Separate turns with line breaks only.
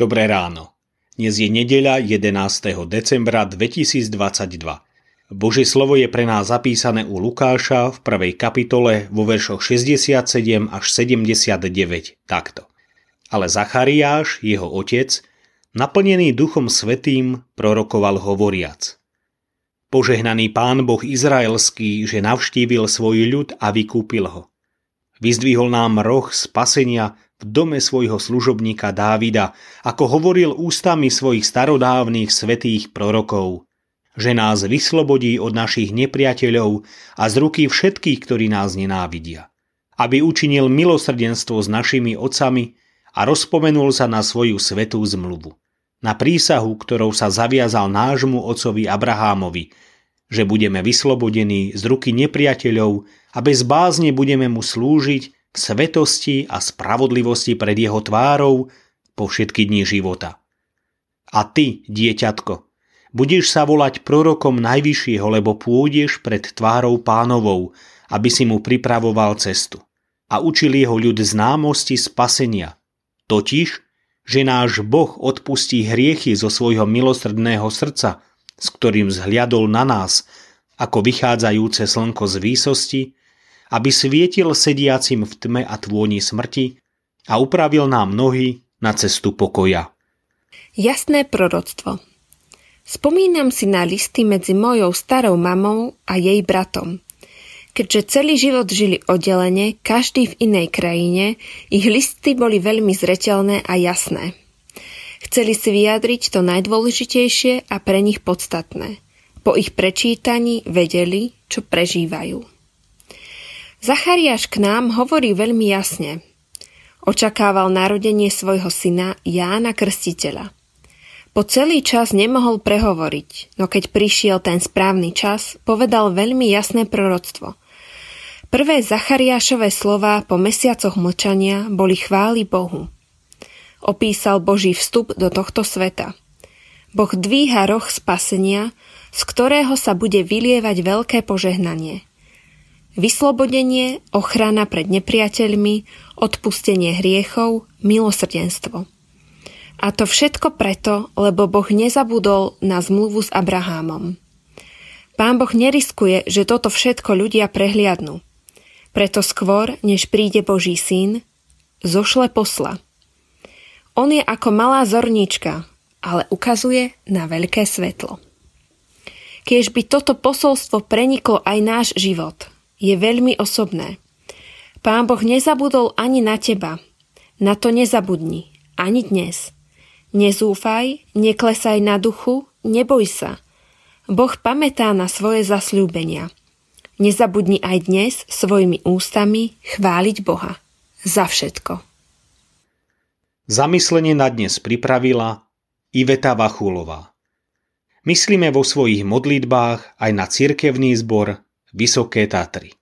Dobré ráno. Dnes je nedeľa 11. decembra 2022. Božie slovo je pre nás zapísané u Lukáša v prvej kapitole vo veršoch 67 až 79 takto. Ale Zachariáš, jeho otec, naplnený duchom svetým, prorokoval hovoriac. Požehnaný pán Boh Izraelský, že navštívil svoj ľud a vykúpil ho. Vyzdvihol nám roh spasenia v dome svojho služobníka Dávida, ako hovoril ústami svojich starodávnych svetých prorokov, že nás vyslobodí od našich nepriateľov a z ruky všetkých, ktorí nás nenávidia. Aby učinil milosrdenstvo s našimi otcami a rozpomenul sa na svoju svetú zmluvu. Na prísahu, ktorou sa zaviazal nášmu otcovi Abrahámovi, že budeme vyslobodení z ruky nepriateľov a bez bázne budeme mu slúžiť k svetosti a spravodlivosti pred jeho tvárou po všetky dni života. A ty, dieťatko, budeš sa volať prorokom Najvyššieho, lebo pôjdeš pred tvárou pánovou, aby si mu pripravoval cestu. A učil jeho ľud známosti spasenia. Totiž, že náš Boh odpustí hriechy zo svojho milosrdného srdca, s ktorým zhliadol na nás, ako vychádzajúce slnko z výsosti, aby svietil sediacim v tme a tvôni smrti a upravil nám nohy na cestu pokoja.
Jasné proroctvo Spomínam si na listy medzi mojou starou mamou a jej bratom. Keďže celý život žili oddelene, každý v inej krajine, ich listy boli veľmi zretelné a jasné. Chceli si vyjadriť to najdôležitejšie a pre nich podstatné. Po ich prečítaní vedeli, čo prežívajú. Zachariáš k nám hovorí veľmi jasne. Očakával narodenie svojho syna Jána Krstiteľa. Po celý čas nemohol prehovoriť, no keď prišiel ten správny čas, povedal veľmi jasné proroctvo. Prvé Zachariášové slova po mesiacoch mlčania boli chvály Bohu. Opísal Boží vstup do tohto sveta. Boh dvíha roh spasenia, z ktorého sa bude vylievať veľké požehnanie – Vyslobodenie, ochrana pred nepriateľmi, odpustenie hriechov, milosrdenstvo. A to všetko preto, lebo Boh nezabudol na zmluvu s Abrahámom. Pán Boh neriskuje, že toto všetko ľudia prehliadnú. Preto skôr, než príde Boží syn, zošle posla. On je ako malá zornička, ale ukazuje na veľké svetlo. Kiež by toto posolstvo preniklo aj náš život – je veľmi osobné. Pán Boh nezabudol ani na teba. Na to nezabudni. Ani dnes. Nezúfaj, neklesaj na duchu, neboj sa. Boh pamätá na svoje zasľúbenia. Nezabudni aj dnes svojimi ústami chváliť Boha. Za všetko.
Zamyslenie na dnes pripravila Iveta Vachulová. Myslíme vo svojich modlitbách aj na cirkevný zbor Vysoké Tatry.